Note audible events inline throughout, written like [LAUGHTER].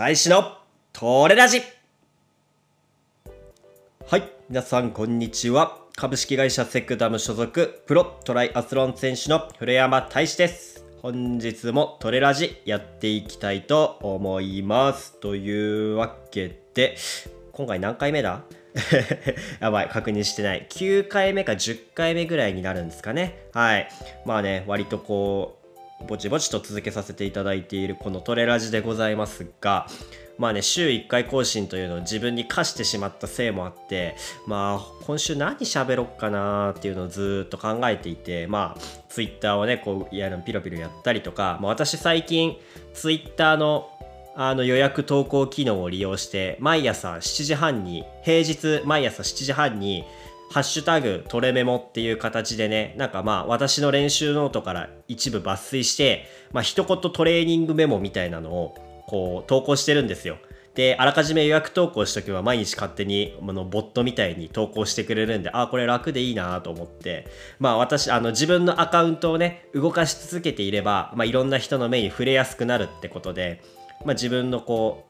大使のトレラジはい、皆さんこんにちは。株式会社セクダム所属プロトライアスロン選手の古山大使です。本日もトレラジやっていきたいと思います。というわけで、今回何回目だ？[LAUGHS] やばい、確認してない。9回目か10回目ぐらいになるんですかね。はい。まあね、割とこう、ぼちぼちと続けさせていただいているこのトレラジでございますが、まあね、週1回更新というのを自分に課してしまったせいもあって、まあ、今週何喋ろっかなっていうのをずっと考えていて、まあ、ツイッターをね、こう、いやるピロピロやったりとか、まあ、私最近、ツイッターのあの予約投稿機能を利用して毎朝7時半に平日毎朝7時半にハッシュタグトレメモっていう形でねなんかまあ私の練習ノートから一部抜粋してまあ一言トレーニングメモみたいなのをこう投稿してるんですよ。であらかじめ予約投稿しとけば毎日勝手にあのボットみたいに投稿してくれるんであこれ楽でいいなと思ってまあ私あの自分のアカウントをね動かし続けていれば、まあ、いろんな人の目に触れやすくなるってことでまあ、自分のこう、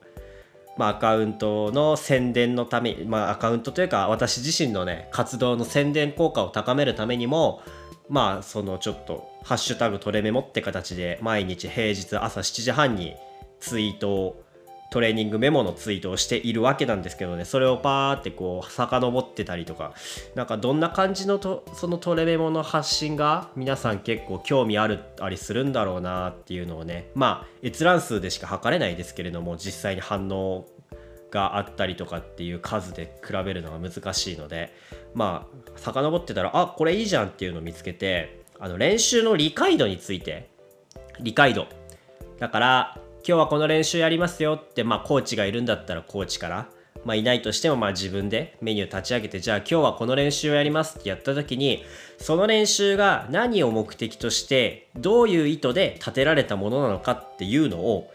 まあ、アカウントの宣伝のため、まあ、アカウントというか私自身のね活動の宣伝効果を高めるためにもまあそのちょっと「ハッシュタグトレメモ」って形で毎日平日朝7時半にツイートをトレーニングメモのツイートをしているわけなんですけどね。それをパーってこう遡ってたりとか。なんかどんな感じのとそのトレメモの発信が皆さん結構興味あるありするんだろうなっていうのをね。まあ閲覧数でしか測れないですけれども実際に反応があったりとかっていう数で比べるのが難しいので。まあ遡ってたらあこれいいじゃんっていうのを見つけてあの練習の理解度について。理解度。だから今日はこの練習やりますよって、まあ、コーチがいるんだったらコーチから、まあ、いないとしても、まあ、自分でメニュー立ち上げて、じゃあ今日はこの練習をやりますってやった時に、その練習が何を目的として、どういう意図で立てられたものなのかっていうのを、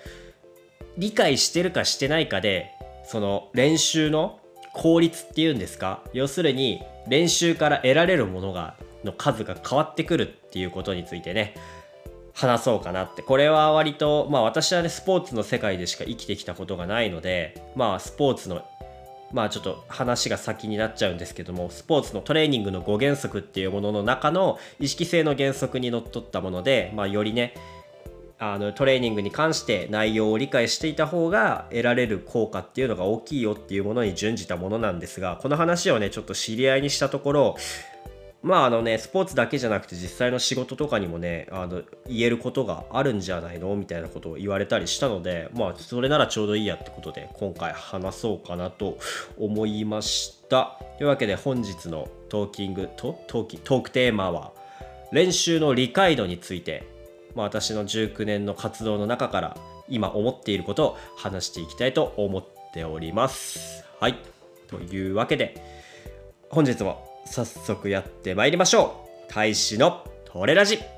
理解してるかしてないかで、その練習の効率っていうんですか？要するに練習から得られるものがの数が変わってくるっていうことについてね。話そうかなって。これは割とまあ私はねスポーツの世界でしか生きてきたことがないのでまあスポーツのまあちょっと話が先になっちゃうんですけどもスポーツのトレーニングの5原則っていうものの中の意識性の原則にのっとったものでまあよりねあのトレーニングに関して内容を理解していた方が得られる効果っていうのが大きいよっていうものに準じたものなんですがこの話をねちょっと知り合いにしたところまああのねスポーツだけじゃなくて実際の仕事とかにもねあの言えることがあるんじゃないのみたいなことを言われたりしたのでまあそれならちょうどいいやってことで今回話そうかなと思いました。というわけで本日のトーキングとトーキトークテーマは練習の理解度について、まあ、私の19年の活動の中から今思っていることを話していきたいと思っております。はい。というわけで本日も早速やってまいりましょう。大使のトレラジ。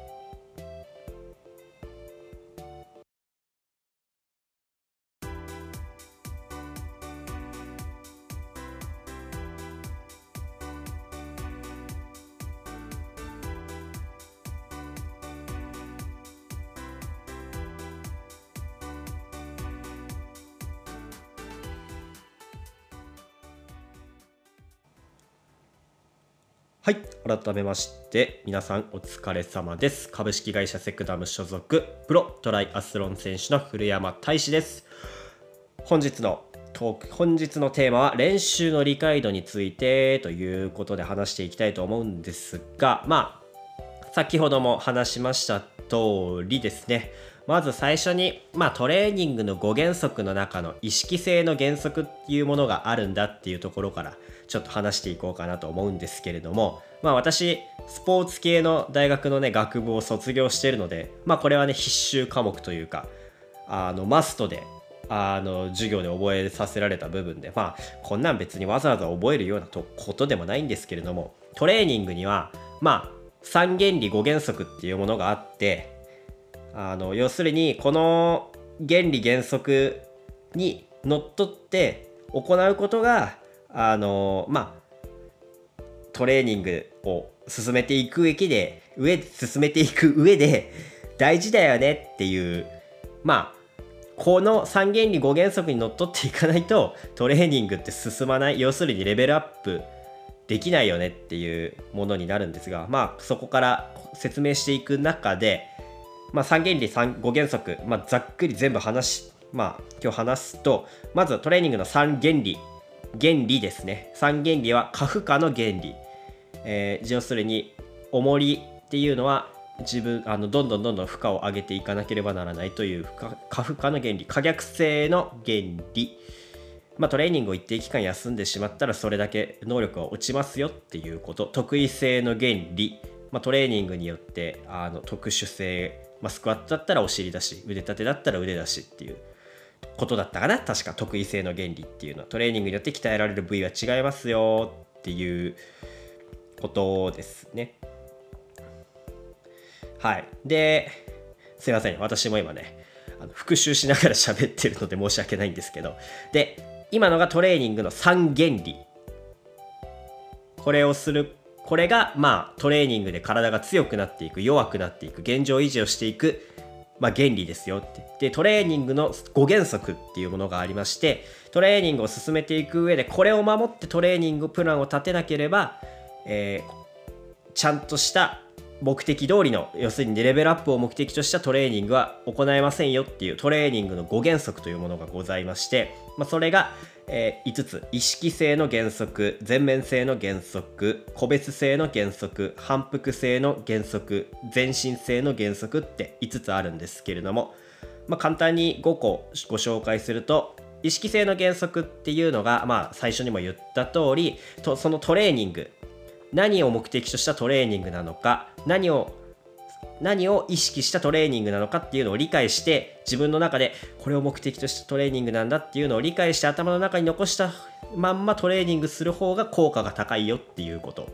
改めまして皆さんお疲れ様です。株式会社セクダム所属プロトライアスロン選手の古山大志です。本日のトーク本日のテーマは練習の理解度についてということで話していきたいと思うんですがまあ先ほども話しました通りですね。まず最初に、まあ、トレーニングの5原則の中の意識性の原則っていうものがあるんだっていうところからちょっと話していこうかなと思うんですけれども、まあ、私スポーツ系の大学のね学部を卒業しているので、まあ、これはね必修科目というかあのマストであの授業で覚えさせられた部分でまあこんなん別にわざわざ覚えるようなとことでもないんですけれどもトレーニングにはまあ3原理5原則っていうものがあってあの要するにこの原理原則にのっとって行うことがあのまあトレーニングを進めていく上で上進めていく上で大事だよねっていうまあこの3原理5原則にのっとっていかないとトレーニングって進まない要するにレベルアップできないよねっていうものになるんですがまあそこから説明していく中で、まあ、3原理3 5原則、まあ、ざっくり全部話まあ今日話すとまずトレーニングの3原理原理ですね。3原理は過負荷の原理、えー、要するに重りっていうのは自分あのどんどんどんどん負荷を上げていかなければならないという過負荷の原理。可逆性の原理。まあ、トレーニングを一定期間休んでしまったらそれだけ能力が落ちますよっていうこと。得意性の原理、まあ、トレーニングによってあの特殊性、まあ、スクワットだったらお尻だし腕立てだったら腕だしっていう。ことだったかな？確か得意性の原理っていうの。はトレーニングによって鍛えられる部位は違いますよ。っていうことですね。はい。ですいません。私も今ねあの復習しながら喋ってるので申し訳ないんですけど。で今のがトレーニングの3原理。これをするこれがまあトレーニングで体が強くなっていく弱くなっていく現状維持をしていくまあ、原理ですよって。でトレーニングの5原則っていうものがありましてトレーニングを進めていく上でこれを守ってトレーニングプランを立てなければ、えー、ちゃんとした目的通りの要するにレベルアップを目的としたトレーニングは行えませんよっていうトレーニングの5原則というものがございまして、まあ、それが、えー、5つ。意識性の原則全面性の原則個別性の原則反復性の原則全身性の原則って5つあるんですけれども、まあ、簡単に5個ご紹介すると意識性の原則っていうのが、まあ、最初にも言った通りとそのトレーニング。何を目的としたトレーニングなのか何を何を意識したトレーニングなのかっていうのを理解して自分の中でこれを目的としたトレーニングなんだっていうのを理解して頭の中に残したまんまトレーニングする方が効果が高いよっていうこと。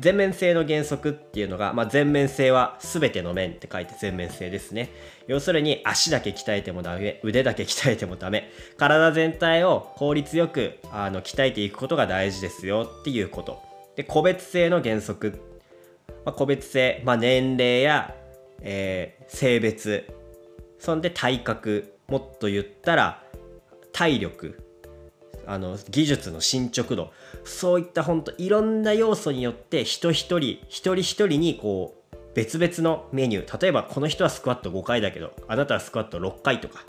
全面性の原則っていうのが、まあ、全面性は全ての面って書いて全面性ですね。要するに足だけ鍛えてもダメ。腕だけ鍛えてもダメ。体全体を効率よくあの鍛えていくことが大事ですよっていうこと。で個別性の原則。まあ、個別性、まあ、年齢や、えー、性別そんで体格もっと言ったら体力あの技術の進捗度そういった本当いろんな要素によって人一人一人一人にこう別々のメニュー。例えばこの人はスクワット5回だけどあなたはスクワット6回とか。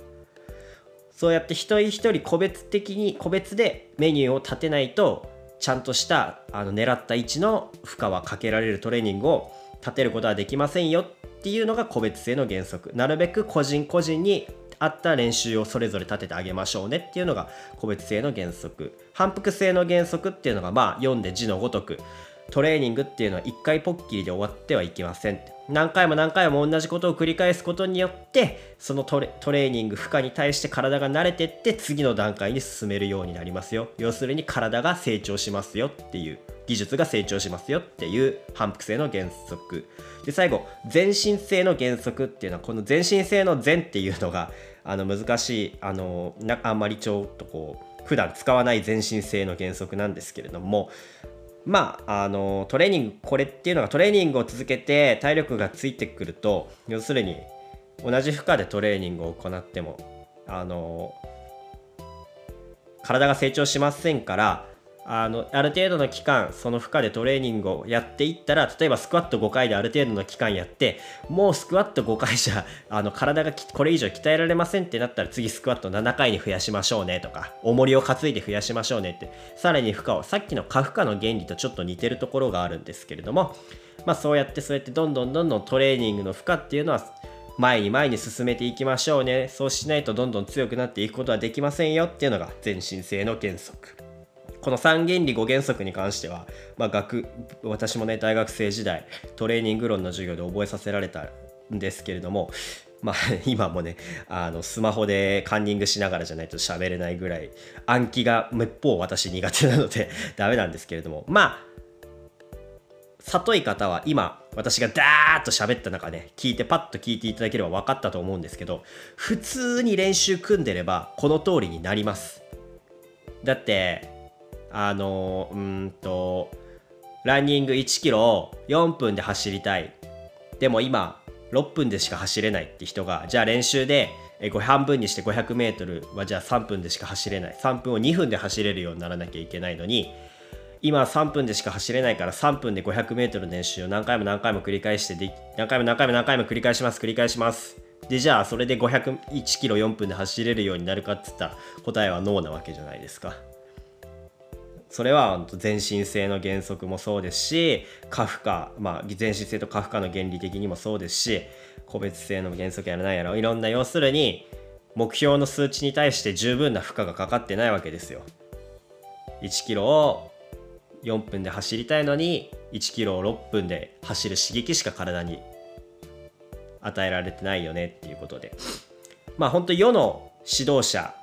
そうやって一人一人個別的に個別でメニューを立てないとちゃんとしたあの狙った位置の負荷はかけられるトレーニングを立てることはできませんよっていうのが個別性の原則。なるべく個人個人に合った練習をそれぞれ立ててあげましょうねっていうのが個別性の原則。反復性の原則っていうのがまあ読んで字のごとくトレーニングっていうのは一回ポッキリで終わってはいけません何回も何回も同じことを繰り返すことによってそのトレーニング負荷に対して体が慣れてって次の段階に進めるようになりますよ。要するに体が成長しますよっていう技術が成長しますよっていう反復性の原則。で最後全身性の原則っていうのはこの全身性の全っていうのがあの難しいあのあんまりちょっとこう普段使わない全身性の原則なんですけれどもまあ、あのトレーニングこれっていうのがトレーニングを続けて体力がついてくると要するに同じ負荷でトレーニングを行ってもあの体が成長しませんからあのある程度の期間その負荷でトレーニングをやっていったら例えばスクワット5回である程度の期間やってもうスクワット5回じゃ [LAUGHS] あの体がこれ以上鍛えられませんってなったら次スクワット7回に増やしましょうねとか重りを担いで増やしましょうねってさらに負荷をさっきの過負荷の原理とちょっと似てるところがあるんですけれどもまあそうやってそうやってどんどんどんどんトレーニングの負荷っていうのは前に前に進めていきましょうね。そうしないとどんどん強くなっていくことはできませんよっていうのが全身性の原則。この3原理5原則に関しては、まあ、学私もね大学生時代トレーニング論の授業で覚えさせられたんですけれどもまあ、[LAUGHS] 今もねあのスマホでカンニングしながらじゃないと喋れないぐらい暗記がめっぽう私苦手なので [LAUGHS] ダメなんですけれどもまあ里い方は今私がダーッと喋った中で聞いてパッと聞いていただければ分かったと思うんですけど普通に練習組んでればこの通りになります。だってあのうんとランニング1キロを4分で走りたい。でも今6分でしか走れないって人がじゃあ練習で半分にして 500m はじゃあ3分でしか走れない。3分を2分で走れるようにならなきゃいけないのに今3分でしか走れないから3分で 500m の練習を何回も何回も繰り返してで何回も何回も何回も繰り返します。繰り返します。でじゃあそれで501キロ4分で走れるようになるかっつったら答えはノーなわけじゃないですか。それは全身性の原則もそうですしカフカ、まあ、全身性とカフカの原理的にもそうですし個別性の原則やらないやろいろんな要するに目標の数値に対して十分な負荷がかかってないわけですよ。1キロを4分で走りたいのに1キロを6分で走る刺激しか体に与えられてないよねっていうことで。まあ本当世の指導者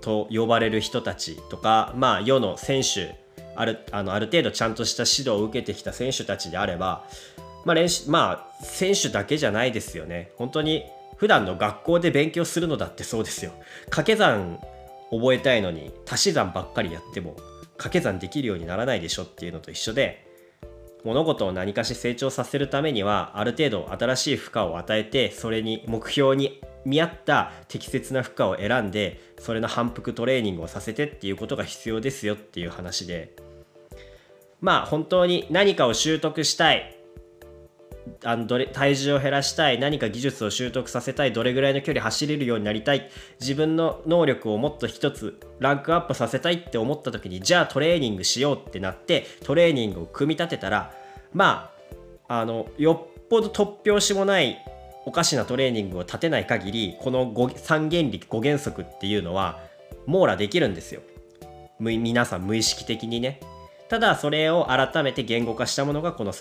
と呼ばれる人たちとかまあ世の選手あるあのある程度ちゃんとした指導を受けてきた選手たちであればまあ練習まあ選手だけじゃないですよね。本当に普段の学校で勉強するのだってそうですよ。掛け算覚えたいのに足し算ばっかりやっても掛け算できるようにならないでしょっていうのと一緒で物事を何かし成長させるためにはある程度新しい負荷を与えてそれに目標に見合った適切な負荷を選んでそれの反復トレーニングをさせてっていうことが必要ですよっていう話で。まあ本当に何かを習得したい。あのどれ体重を減らしたい何か技術を習得させたいどれぐらいの距離走れるようになりたい自分の能力をもっと一つランクアップさせたいって思った時にじゃあトレーニングしようってなってトレーニングを組み立てたらまああのよっぽど突拍子もないおかしなトレーニングを立てない限りこの3原理5原則っていうのは網羅できるんですよ。皆さん無意識的にね。ただそれを改めて言語化したものがこの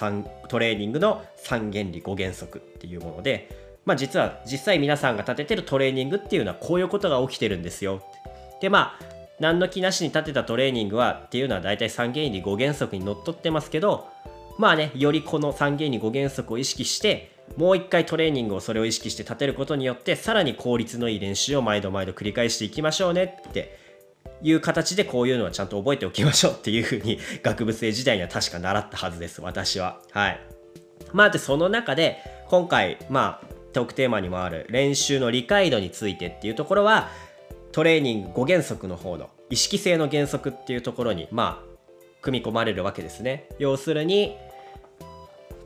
トレーニングの3原理5原則っていうものでまあ実は実際皆さんが立ててるトレーニングっていうのはこういうことが起きてるんですよ。でまあ何の気なしに立てたトレーニングはっていうのは大体3原理5原則にのっとってますけどまあねよりこの3原理5原則を意識してもう一回トレーニングをそれを意識して立てることによってさらに効率のいい練習を毎度毎度繰り返していきましょうねっていう形でこういうのはちゃんと覚えておきましょうっていうふうに学部生時代には確か習ったはずです私は。はい。まあでその中で今回まあトークテーマにもある練習の理解度についてっていうところはトレーニング5原則の方の意識性の原則っていうところにまあ組み込まれるわけですね。要するに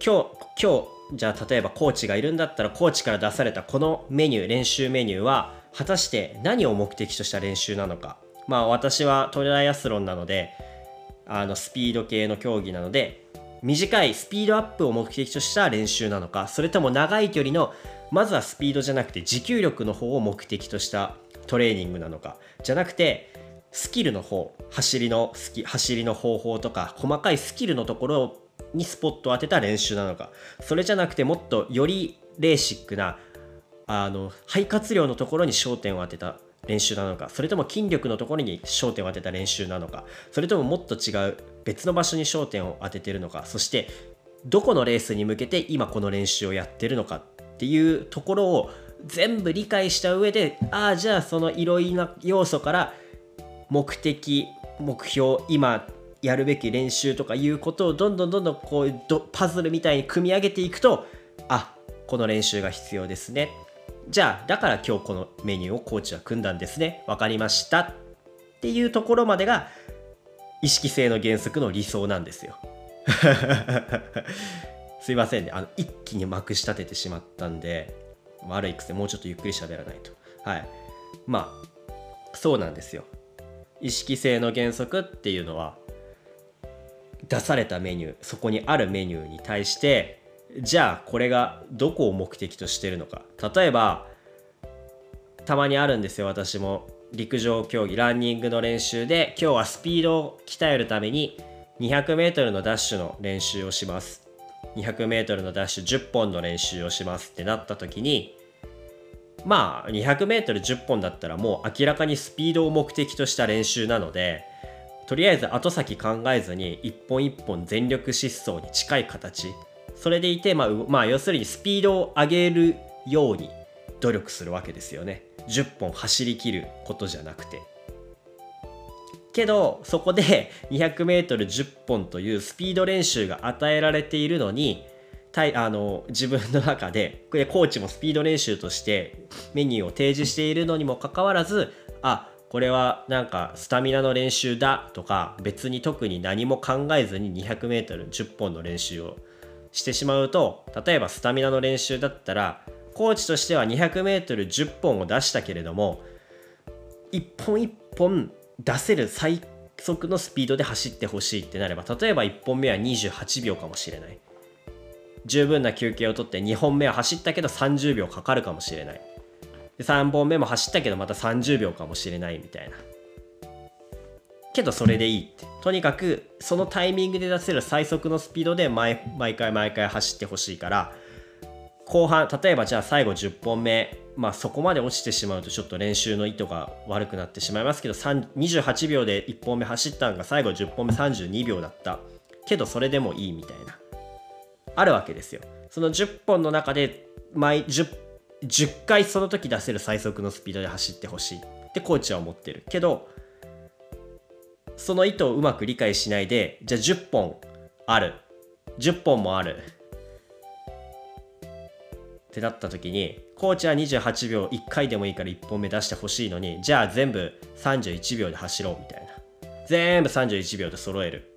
今日今日じゃあ例えばコーチがいるんだったらコーチから出されたこのメニュー練習メニューは果たして何を目的とした練習なのか。まあ私はトレライアスロンなのであのスピード系の競技なので短いスピードアップを目的とした練習なのかそれとも長い距離のまずはスピードじゃなくて持久力の方を目的としたトレーニングなのかじゃなくてスキルの方走りの走りの方法とか細かいスキルのところにスポットを当てた練習なのかそれじゃなくてもっとよりレーシックなあの肺活量のところに焦点を当てた練習なのかそれとも筋力のところに焦点を当てた練習なのかそれとももっと違う別の場所に焦点を当ててるのかそしてどこのレースに向けて今この練習をやってるのかっていうところを全部理解した上でああじゃあそのいろいろな要素から目的目標今やるべき練習とかいうことをどんどんどんどんこうパズルみたいに組み上げていくとあこの練習が必要ですね。じゃあだから今日このメニューをコーチは組んだんですね。分かりました。っていうところまでが意識性の原則の理想なんですよ。[LAUGHS] すいませんね。あの一気にまくし立ててしまったんで悪い癖もうちょっとゆっくり喋らないと。はい。まあそうなんですよ。意識性の原則っていうのは出されたメニューそこにあるメニューに対してじゃあこれがどこを目的としてるのか。例えばたまにあるんですよ私も。陸上競技ランニングの練習で今日はスピードを鍛えるために 200m のダッシュの練習をします。200m のダッシュ10本の練習をします。ってなった時にまあ 200m10 本だったらもう明らかにスピードを目的とした練習なのでとりあえず後先考えずに一本一本全力疾走に近い形それでいて、まあ、まあ要するにスピードを上げるように努力するわけですよね。10本走りきることじゃなくて。けどそこで 200m10 本というスピード練習が与えられているのにあの自分の中でコーチもスピード練習としてメニューを提示しているのにもかかわらずあこれはなんかスタミナの練習だとか別に特に何も考えずに 200m10 本の練習をしてしまうと例えばスタミナの練習だったらコーチとしては 200m10 本を出したけれども1本1本出せる最速のスピードで走ってほしいってなれば例えば1本目は28秒かもしれない。十分な休憩をとって2本目は走ったけど30秒かかるかもしれない。で3本目も走ったけどまた30秒かもしれないみたいな。けどそれでいいって。とにかくそのタイミングで出せる最速のスピードで毎毎回毎回走ってほしいから後半例えばじゃあ最後10本目まあそこまで落ちてしまうとちょっと練習の意図が悪くなってしまいますけど28秒で1本目走ったのが最後10本目32秒だった。けどそれでもいいみたいな。あるわけですよ。その10本の中で毎 10, 10回その時出せる最速のスピードで走ってほしいってコーチは思ってる。けどその意図をうまく理解しないでじゃあ10本ある。10本もある。ってなった時にコーチは28秒1回でもいいから1本目出してほしいのにじゃあ全部31秒で走ろうみたいな。全部31秒で揃える。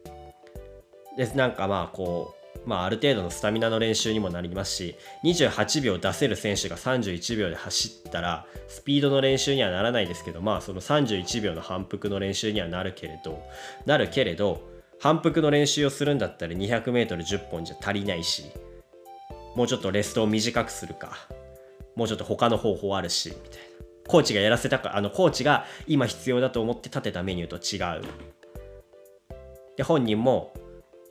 でなんかまあこうまあある程度のスタミナの練習にもなりますし28秒出せる選手が31秒で走ったらスピードの練習にはならないですけどまあその31秒の反復の練習にはなるけれどなるけれど反復の練習をするんだったら 200m10 本じゃ足りないしもうちょっとレストを短くするかもうちょっと他の方法あるしみたいな。コーチがやらせたかあのコーチが今必要だと思って立てたメニューと違う。で本人も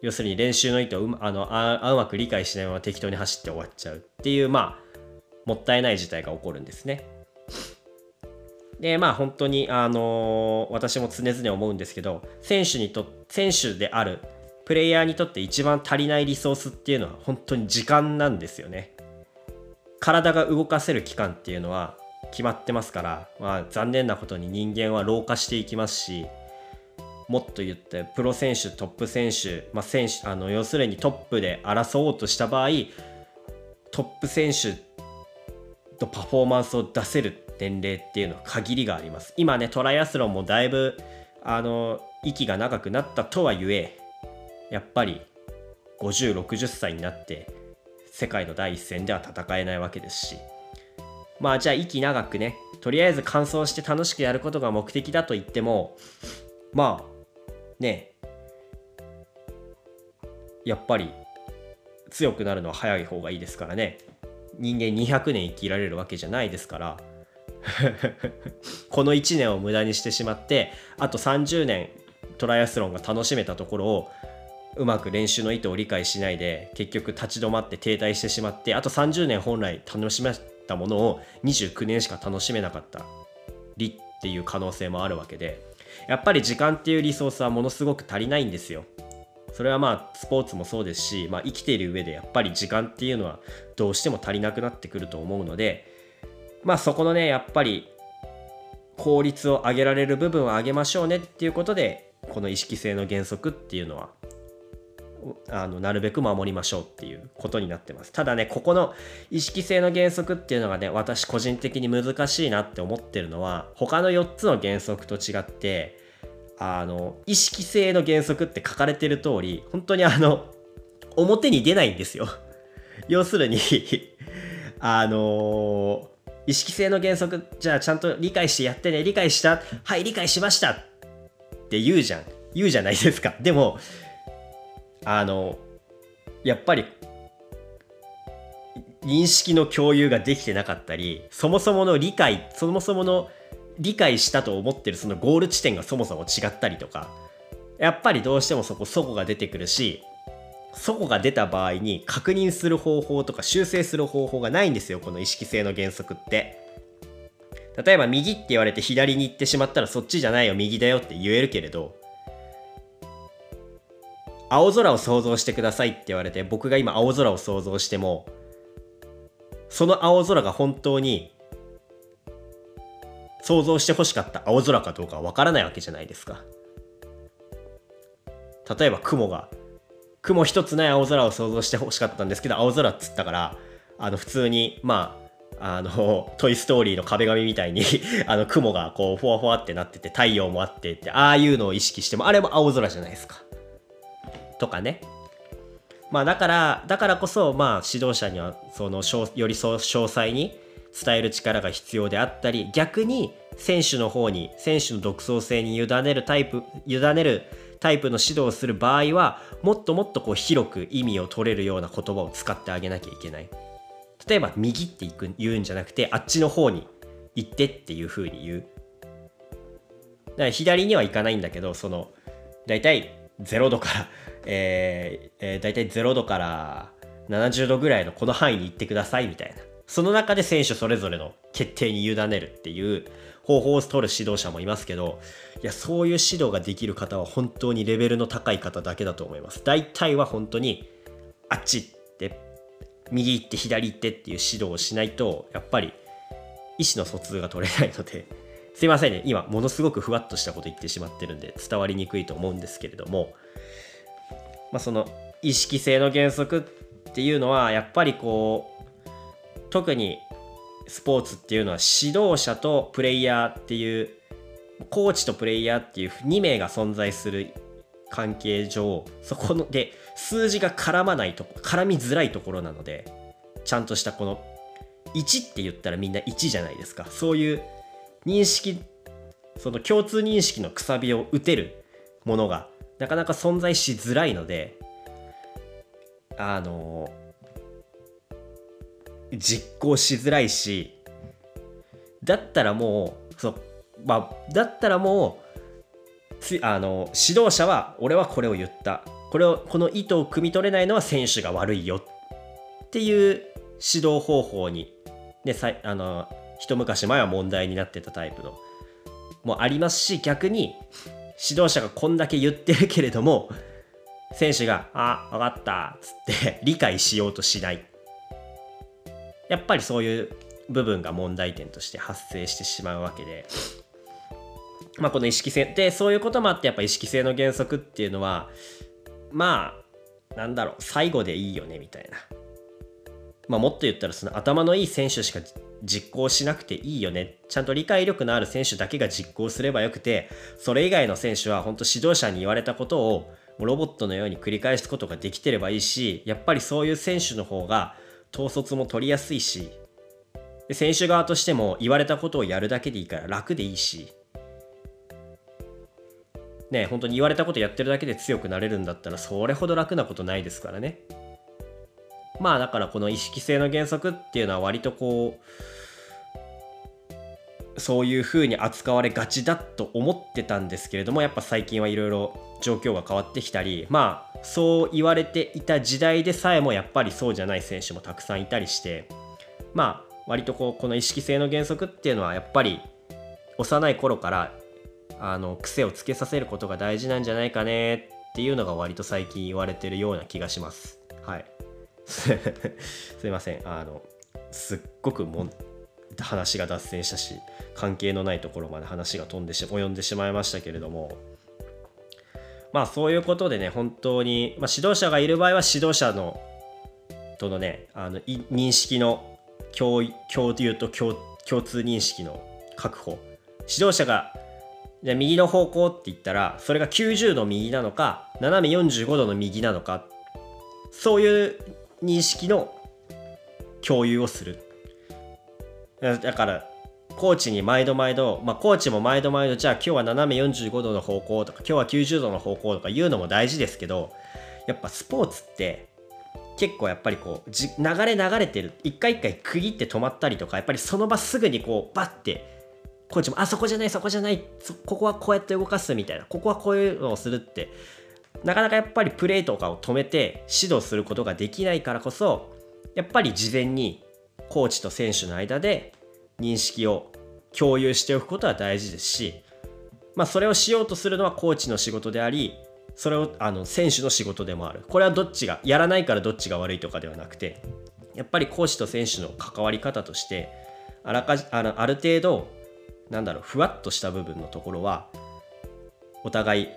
要するに練習の意図をうあのあうまく理解しないまま適当に走って終わっちゃうっていうまあもったいない事態が起こるんですねでまあ本当にあのー、私も常々思うんですけど選手にと選手であるプレイヤーにとって一番足りないリソースっていうのは本当に時間なんですよね。体が動かせる期間っていうのは決まってますから、まあ、残念なことに人間は老化していきますしもっと言ってプロ選手トップ選手,、まあ、選手あの要するにトップで争おうとした場合トップ選手とパフォーマンスを出せる年齢っていうのは限りがあります。今ねトライアスロンもだいぶあの息が長くなったとはいえやっぱり5060歳になって世界の第一線では戦えないわけですし。まあじゃあ息長くねとりあえず完走して楽しくやることが目的だと言ってもまあねやっぱり強くなるのは早い方がいいですからね。人間200年生きられるわけじゃないですから。[LAUGHS] この1年を無駄にしてしまってあと30年トライアスロンが楽しめたところをうまく練習の意図を理解しないで結局立ち止まって停滞してしまってあと30年本来楽しめたものを29年しか楽しめなかったりっていう可能性もあるわけで。やっぱり時間っていうリソースはものすごく足りないんですよ。それはまあスポーツもそうですし、まあ、生きている上でやっぱり時間っていうのはどうしても足りなくなってくると思うのでまあそこのねやっぱり効率を上げられる部分を上げましょうねっていうことでこの意識性の原則っていうのはあのなるべく守りましょうっていうことになってます。ただねここの意識性の原則っていうのがね私個人的に難しいなって思ってるのは他の4つの原則と違ってあの意識性の原則って書かれてる通り本当にあの表に出ないんですよ。[LAUGHS] 要するに [LAUGHS] あの意識性の原則じゃあちゃんと理解してやってね理解したはい理解しましたって言うじゃん。言うじゃないですか。でもあのやっぱり認識の共有ができてなかったりそもそもの理解そもそもの理解したと思ってるそのゴール地点がそもそも違ったりとかやっぱりどうしてもそこそこが出てくるしそこが出た場合に確認する方法とか修正する方法がないんですよこの意識性の原則って。例えば右って言われて左に行ってしまったらそっちじゃないよ右だよって言えるけれど青空を想像してくださいって言われて僕が今青空を想像してもその青空が本当に想像してほしかった青空かどうかわからないわけじゃないですか例えば雲が雲一つない青空を想像してほしかったんですけど青空っつったからあの普通にまああの「[LAUGHS] トイ・ストーリー」の壁紙みたいに [LAUGHS] あの雲がこうふわふわってなってて太陽もあってってああいうのを意識してもあれも青空じゃないですか。とかね。まあだからだからこそまあ指導者にはそのより詳細に伝える力が必要であったり逆に選手の方に選手の独創性に委ねるタイプ委ねるタイプの指導をする場合はもっともっとこう広く意味を取れるような言葉を使ってあげなきゃいけない。例えば右っていく言うんじゃなくてあっちの方に行ってっていう風に言う。だから左には行かないんだけどその大体0度からえーえー、大体0度から70度ぐらいのこの範囲に行ってくださいみたいな。その中で選手それぞれの決定に委ねるっていう方法を取る指導者もいますけどいやそういう指導ができる方は本当にレベルの高い方だけだと思います。大体は本当にあっち行って右行って左行ってっていう指導をしないとやっぱり意思の疎通が取れないのですいませんね。今ものすごくふわっとしたこと言ってしまってるんで伝わりにくいと思うんですけれどもまあその意識性の原則っていうのはやっぱりこう特にスポーツっていうのは指導者とプレイヤーっていうコーチとプレイヤーっていう2名が存在する関係上そこので数字が絡まないと絡みづらいところなのでちゃんとしたこの1って言ったらみんな1じゃないですか。そういう認識その共通認識のくさびを打てるものがなかなか存在しづらいのであの実行しづらいしだったらもうそうまあだったらもうあの指導者は俺はこれを言った。これをこの意図を汲み取れないのは選手が悪いよ。っていう指導方法に、ね、さあの一昔前は問題になってたタイプのもありますし逆に指導者がこんだけ言ってるけれども選手が「あ分かった」っつって [LAUGHS] 理解しようとしない。やっぱりそういう部分が問題点として発生してしまうわけで、まあ、この意識性。でそういうこともあってやっぱ意識性の原則っていうのはまあなんだろう最後でいいよねみたいな、まあ、もっと言ったらその頭のいい選手しか実行しなくていいよね。ちゃんと理解力のある選手だけが実行すればよくてそれ以外の選手は本当指導者に言われたことをロボットのように繰り返すことができてればいいしやっぱりそういう選手の方が統率も取りやすいしで選手側としても言われたことをやるだけでいいから楽でいいし。ね本当に言われたことやってるだけで強くなれるんだったらそれほど楽なことないですからね。まあだからこの意識性の原則っていうのは割とこうそういう風に扱われがちだと思ってたんですけれどもやっぱ最近はいろいろ状況が変わってきたりまあそう言われていた時代でさえもやっぱりそうじゃない選手もたくさんいたりしてまあ割とこうこの意識性の原則っていうのはやっぱり幼い頃からあの癖をつけさせることが大事なんじゃないかねっていうのが割と最近言われてるような気がします。はい。[LAUGHS] すいません。あの、すっごくも話が脱線したし、関係のないところまで話が飛んでし及んでしまいましたけれども、まあそういうことでね、本当に、まあ、指導者がいる場合は指導者のとのね、あの認識の共共有と共共通認識の確保。指導者が右の方向って言ったら、それが90度右なのか、斜め45度の右なのか、そういう認識の共有をする。だから、コーチに毎度毎度、まあ、コーチも毎度毎度、じゃあ今日は斜め45度の方向とか、今日は90度の方向とか言うのも大事ですけど、やっぱスポーツって結構やっぱりこうじ流れ流れてる一回一回区切って止まったりとかやっぱりその場すぐにこうバッてコーチもあそこじゃないそこじゃないここはこうやって動かすみたいなここはこういうのをするってなかなかやっぱりプレーとかを止めて指導することができないからこそやっぱり事前にコーチと選手の間で認識を共有しておくことは大事ですし、まあ、それをしようとするのはコーチの仕事でありそれをあの選手の仕事でもある。これはどっちがやらないからどっちが悪いとかではなくてやっぱりコーチと選手の関わり方としてあらかじあのある程度なんだろうふわっとした部分のところはお互い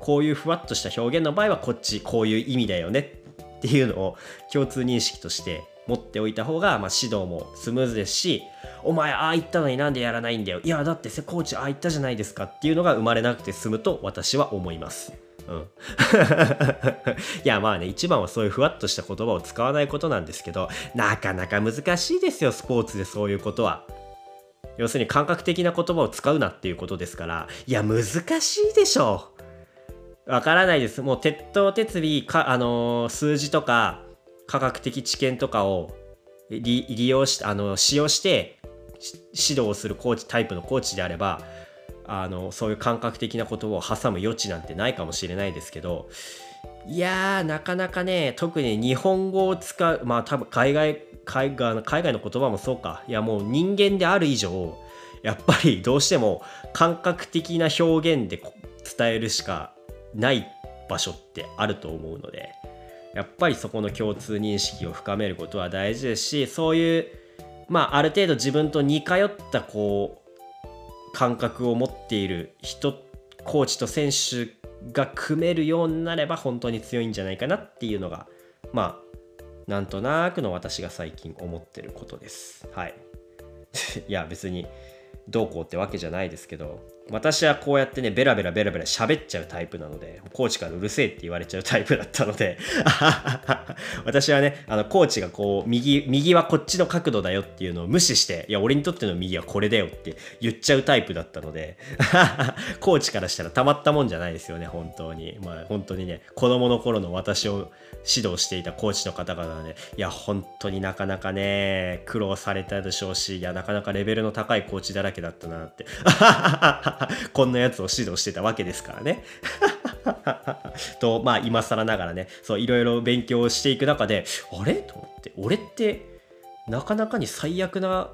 こういうふわっとした表現の場合はこっちこういう意味だよねっていうのを共通認識として持っておいた方が、まあ、指導もスムーズですしお前ああ言ったのになんでやらないんだよいやだってコーチああ言ったじゃないですかっていうのが生まれなくて済むと私は思います。うん、[LAUGHS] いやまあね一番はそういうふわっとした言葉を使わないことなんですけどなかなか難しいですよスポーツでそういうことは。要するに感覚的な言葉を使うなっていうことですからいや難しいでしょう。わからないです。もう鉄頭鉄尾か、あのー、数字とか科学的知見とかを利用しあの使用して指導をするコーチタイプのコーチであればあのそういう感覚的なことを挟む余地なんてないかもしれないですけどいやーなかなかね特に日本語を使うまあ多分海外海外海外の言葉もそうかいやもう人間である以上やっぱりどうしても感覚的な表現で伝えるしかない場所ってあると思うのでやっぱりそこの共通認識を深めることは大事ですしそういうまあある程度自分と似通ったこう感覚を持っている人コーチと選手が組めるようになれば本当に強いんじゃないかなっていうのがまあなんとなくの私が最近思ってることです。はい。[LAUGHS] いや別にどうこうってわけじゃないですけど私はこうやってねベラベラベラベラ喋っちゃうタイプなのでコーチからうるせえって言われちゃうタイプだったので [LAUGHS] 私はねあのコーチがこう右右はこっちの角度だよっていうのを無視していや俺にとっての右はこれだよって言っちゃうタイプだったので [LAUGHS] コーチからしたらたまったもんじゃないですよね本当に。まあ本当にね子供の頃の私を指導していたコーチの方々で、いや、本当になかなかね、苦労されたでしょうし、いや、なかなかレベルの高いコーチだらけだったなって、[LAUGHS] [LAUGHS] こんなやつを指導してたわけですからね。[LAUGHS] と、まあ、今更ながらね、そう、いろいろ勉強していく中で、あれ？と思って、俺って、なかなかに最悪な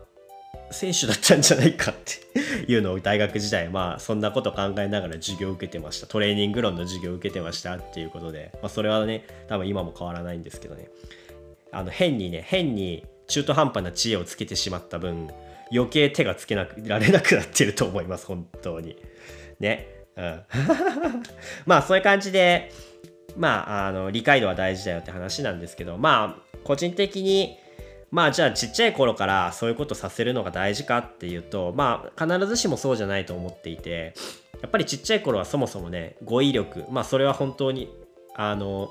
選手だったんじゃないかって [LAUGHS] いうのを大学時代まあそんなこと考えながら授業を受けてました。トレーニング論の授業を受けてましたっていうことで、まあ、それはね多分今も変わらないんですけどね。あの変にね変に中途半端な知恵をつけてしまった分余計手がつけなくられなくなってると思います本当に。ね。うん。[LAUGHS] まあそういう感じでまああの理解度は大事だよって話なんですけどまあ個人的にまあじゃあちっちゃい頃からそういうことさせるのが大事かっていうとまあ必ずしもそうじゃないと思っていてやっぱりちっちゃい頃はそもそもね語彙力まあそれは本当にあの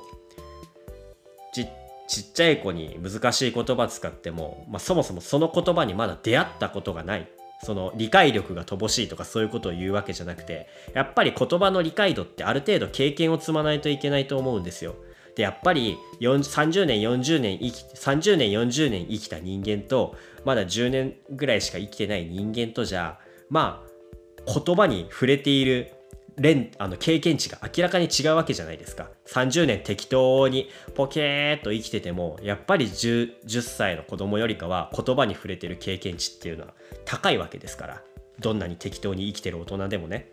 ちっちゃい子に難しい言葉使っても、まあ、そもそもその言葉にまだ出会ったことがないその理解力が乏しいとかそういうことを言うわけじゃなくてやっぱり言葉の理解度ってある程度経験を積まないといけないと思うんですよ。でやっぱり30年40年生き30年40年生きた人間とまだ10年ぐらいしか生きてない人間とじゃまあ言葉に触れている連あの経験値が明らかに違うわけじゃないですか。30年適当にポケーっと生きててもやっぱり 10, 10歳の子供よりかは言葉に触れてる経験値っていうのは高いわけですから。どんなに適当に生きてる大人でもね。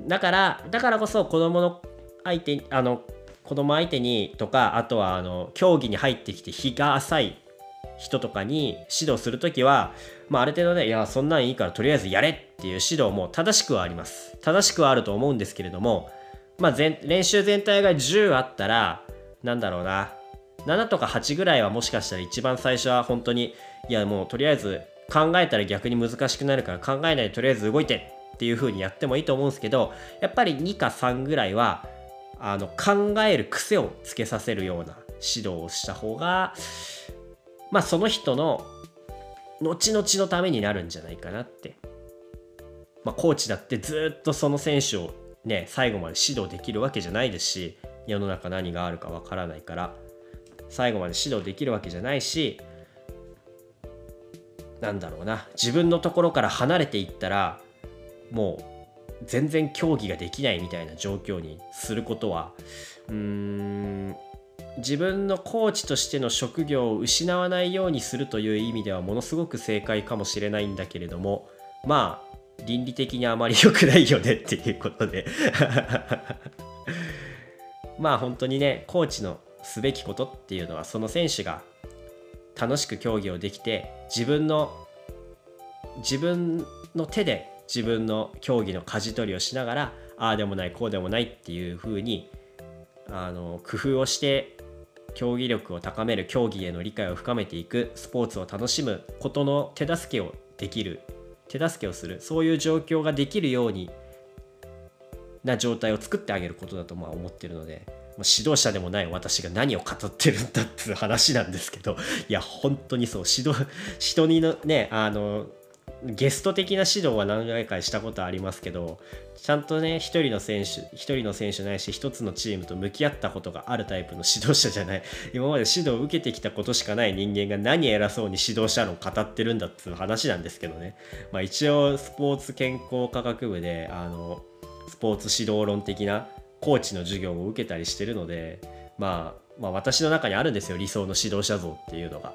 だからだからこそ子供の相手あの子供相手にとかあとはあの競技に入ってきて日が浅い人とかに指導する時は、まあ、ある程度ねいやそんなんいいからとりあえずやれっていう指導も正しくはあります。正しくはあると思うんですけれども、まあ、練習全体が10あったらなんだろうな。7とか8ぐらいはもしかしたら一番最初は本当にいやもうとりあえず考えたら逆に難しくなるから考えないでとりあえず動いてっていう風にやってもいいと思うんですけどやっぱり2か3ぐらいはあの考える癖をつけさせるような指導をした方がまあその人の後々のためになるんじゃないかなって。まあコーチだってずっとその選手をね最後まで指導できるわけじゃないですし世の中何があるかわからないから最後まで指導できるわけじゃないしなんだろうな自分のところから離れていったらもう全然競技ができないみたいな状況にすることはうーん自分のコーチとしての職業を失わないようにするという意味ではものすごく正解かもしれないんだけれどもまあ倫理的にあまり良くないよねっていうことで。[LAUGHS] まあ本当にねコーチのすべきことっていうのはその選手が楽しく競技をできて自分の自分の手で自分の競技の舵取りをしながらああでもないこうでもないっていう風にあの工夫をして競技力を高める競技への理解を深めていくスポーツを楽しむことの手助けをできる手助けをするそういう状況ができるようにな状態を作ってあげることだとまあ思ってるので指導者でもない私が何を語ってるんだっていう話なんですけどいや本当にそう指導人にのねあのゲスト的な指導は何回かしたことありますけどちゃんとね一人の選手一人の選手ないし一つのチームと向き合ったことがあるタイプの指導者じゃない [LAUGHS] 今まで指導を受けてきたことしかない人間が何偉そうに指導者論語ってるんだっていう話なんですけどねまあ一応スポーツ健康科学部であのスポーツ指導論的なコーチの授業を受けたりしてるので、まあ、まあ私の中にあるんですよ理想の指導者像っていうのが。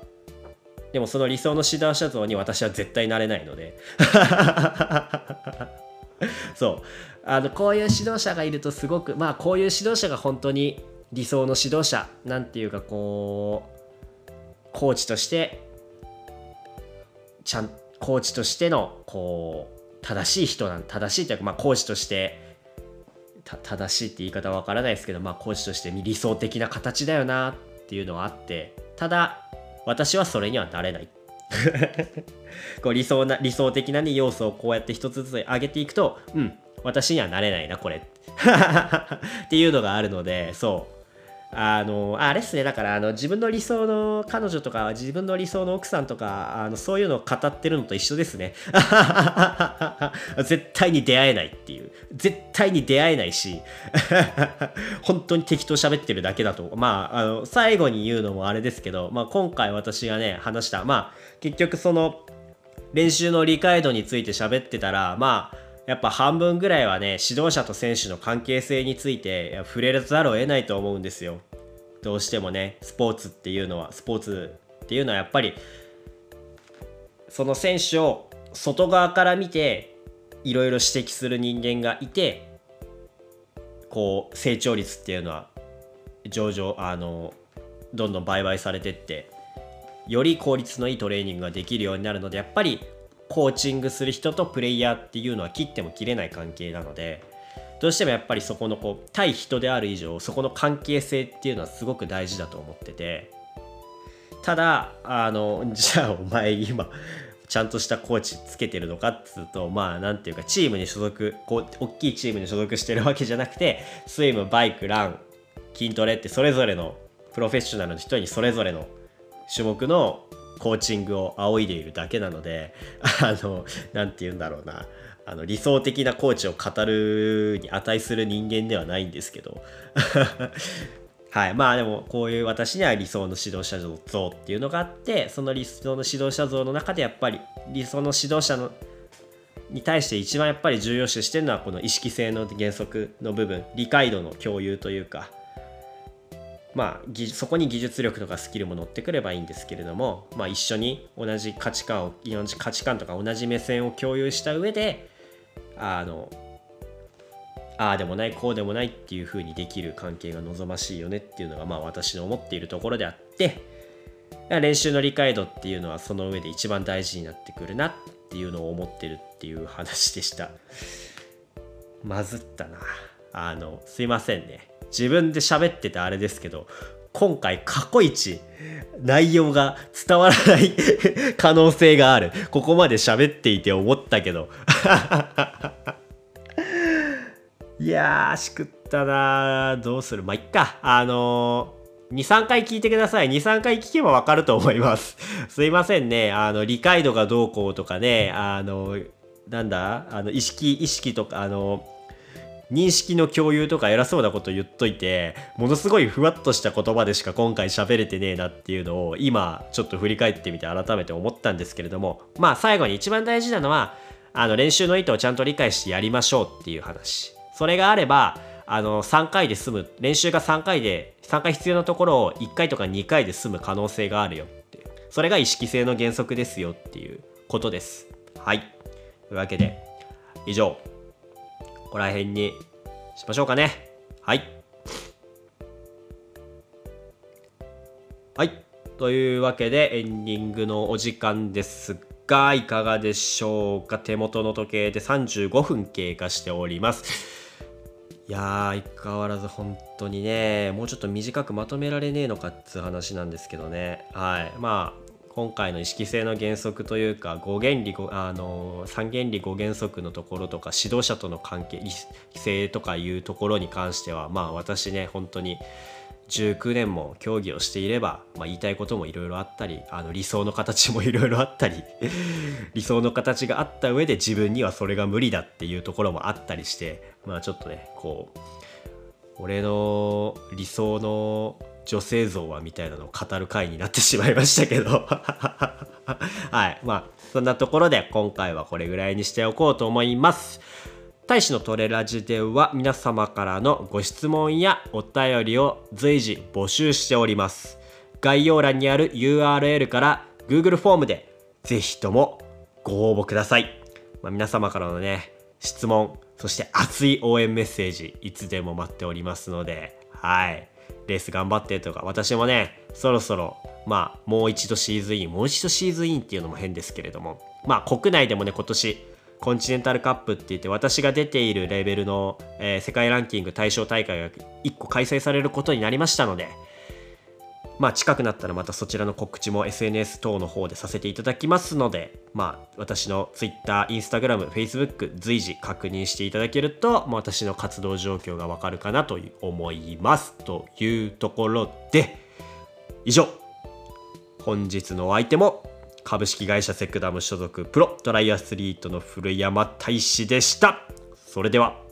でもその理想の指導者像に私は絶対なれないので。[LAUGHS] そう。あのこういう指導者がいるとすごくまあこういう指導者が本当に理想の指導者なんていうかこうコーチとしてちゃんコーチとしてのこう正しい人なん正しいというかまあコーチとして正しいって言い方はわからないですけどまあコーチとして理想的な形だよなっていうのはあって。ただ私はそれにはなれない。[LAUGHS] こう理想な理想的な、ね、要素をこうやって一つずつ上げていくとうん私にはなれないなこれ。[LAUGHS] っていうのがあるのでそう。あのあれっすね。だからあの自分の理想の彼女とか自分の理想の奥さんとかあのそういうのを語ってるのと一緒ですね。[LAUGHS] 絶対に出会えないっていう。絶対に出会えないし [LAUGHS] 本当に適当喋ってるだけだと。まああの最後に言うのもあれですけど、まあ、今回私がね話した。まあ結局その練習の理解度について喋ってたらまあやっぱ半分ぐらいはね指導者と選手の関係性について触れざるを得ないと思うんですよ。どうしてもねスポーツっていうのはスポーツっていうのはやっぱりその選手を外側から見ていろいろ指摘する人間がいてこう成長率っていうのは上々あのどんどん売買されてってより効率のいいトレーニングができるようになるのでやっぱりコーチングする人とプレイヤーっていうのは切っても切れない関係なのでどうしてもやっぱりそこのこう対人である以上そこの関係性っていうのはすごく大事だと思っててただあの [LAUGHS] じゃあお前今ちゃんとしたコーチつけてるのかっつうとまあなんていうかチームに所属こう大きいチームに所属してるわけじゃなくてスイムバイクラン筋トレってそれぞれのプロフェッショナルの人にそれぞれの種目のコーチングを仰いでいるだけなので [LAUGHS] あの何て言うんだろうな。あの理想的なコーチを語るに値する人間ではないんですけど。[LAUGHS] はい。まあでもこういう私には理想の指導者像っていうのがあってその理想の指導者像の中でやっぱり理想の指導者のに対して一番やっぱり重要視してるのはこの意識性の原則の部分理解度の共有というかまあ、そこに技術力とかスキルも乗ってくればいいんですけれども、まあ、一緒に同じ価値観を同じ価値観とか同じ目線を共有した上であのああでもないこうでもないっていう風にできる関係が望ましいよねっていうのがまあ私の思っているところであって練習の理解度っていうのはその上で一番大事になってくるなっていうのを思ってるっていう話でした。まずったな。あのすいませんね。自分で喋っててあれですけど今回過去一内容が伝わらない [LAUGHS] 可能性がある。ここまで喋っていて思ったけど。[LAUGHS] いやーしくったなどうする？まあいっか。あのー、23回聞いてください。23回聞けばわかると思います。[LAUGHS] すいませんね。あの理解度がどうこうとかね。あのなんだ？あの意識意識とかあの認識の共有とか偉そうなこと言っといてものすごいふわっとした言葉でしか今回喋れてねえなっていうのを今ちょっと振り返ってみて改めて思ったんですけれどもまあ最後に一番大事なのはあの練習の意図をちゃんと理解してやりましょうっていう話。それがあればあの3回で済む練習が3回で3回必要なところを1回とか2回で済む可能性があるよってそれが意識性の原則ですよっていうことです。はい。というわけで以上。ここら辺にしましょうかね。はい。はい。というわけでエンディングのお時間ですが、いかがでしょうか？手元の時計で35分経過しております。いやー相変わらず本当にねもうちょっと短くまとめられねえのかっつう話なんですけどねはいまあ今回の意識性の原則というか5原理あの3原理5原則のところとか指導者との関係理性とかいうところに関してはまあ私ね本当に19年も競技をしていれば、まあ、言いたいこともいろいろあったりあの理想の形も [LAUGHS] いろいろあったり理想の形があった上で自分にはそれが無理だっていうところもあったりしてまあちょっとねこう俺の理想の女性像はみたいなのを語る回になってしまいましたけど [LAUGHS] はいまあそんなところで今回はこれぐらいにしておこうと思います。大使のトレラジでは皆様からのご質問やお便りを随時募集しております。概要欄にある URL から Google フォームでぜひともご応募ください。まあ、皆様からのね、質問、そして熱い応援メッセージ、いつでも待っておりますので、はい。レース頑張ってとか、私もね、そろそろ、まあ、もう一度シーズンイン、もう一度シーズンインっていうのも変ですけれども、まあ、国内でもね、今年、コンチネンタルカップって言って私が出ているレベルの、えー、世界ランキング対象大会が1個開催されることになりましたのでまあ近くなったらまたそちらの告知も SNS 等の方でさせていただきますのでまあ私の Twitter、Instagram、Facebook 随時確認していただけると、まあ、私の活動状況がわかるかなと思いますというところで以上本日のお相手も株式会社セクダム所属プロトライアスリートの古山大志でした。それでは。